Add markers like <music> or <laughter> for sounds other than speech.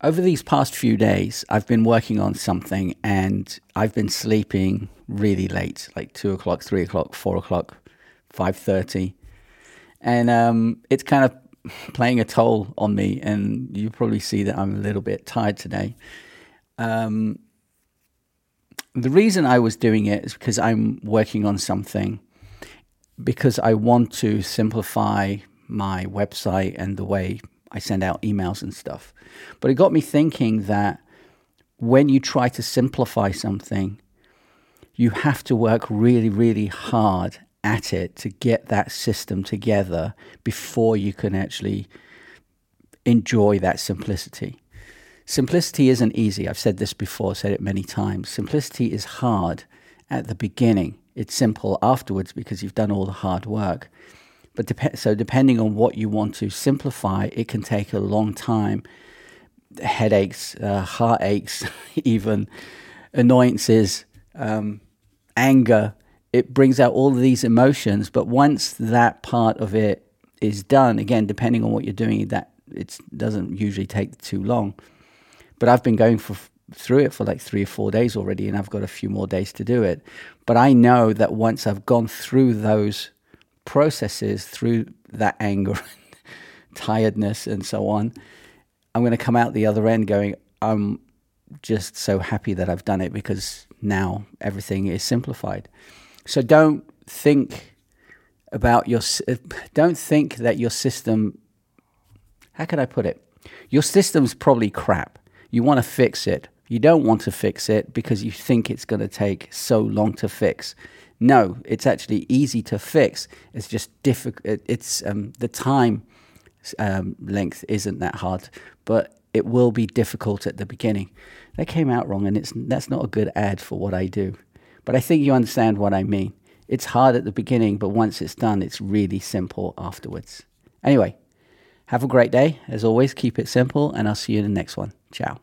Over these past few days, I've been working on something and I've been sleeping really late, like two o'clock, three o'clock, four o'clock, five thirty, and um, it's kind of playing a toll on me. And you probably see that I'm a little bit tired today. Um, the reason I was doing it is because I'm working on something because I want to simplify my website and the way I send out emails and stuff. But it got me thinking that when you try to simplify something, you have to work really, really hard at it to get that system together before you can actually enjoy that simplicity. Simplicity isn't easy. I've said this before, said it many times. Simplicity is hard at the beginning. It's simple afterwards because you've done all the hard work. But dep- so depending on what you want to simplify, it can take a long time. Headaches, uh, heartaches, <laughs> even annoyances, um, anger. It brings out all of these emotions. But once that part of it is done, again, depending on what you're doing, that it doesn't usually take too long. But I've been going for through it for like three or four days already, and I've got a few more days to do it. But I know that once I've gone through those processes through that anger, <laughs> and tiredness, and so on, I'm going to come out the other end going, I'm just so happy that I've done it because now everything is simplified. So don't think about your, uh, don't think that your system, how can I put it? Your system's probably crap. You want to fix it. You don't want to fix it because you think it's going to take so long to fix. No, it's actually easy to fix. It's just difficult. It's um, the time um, length isn't that hard, but it will be difficult at the beginning. That came out wrong, and it's that's not a good ad for what I do. But I think you understand what I mean. It's hard at the beginning, but once it's done, it's really simple afterwards. Anyway, have a great day. As always, keep it simple, and I'll see you in the next one. Ciao.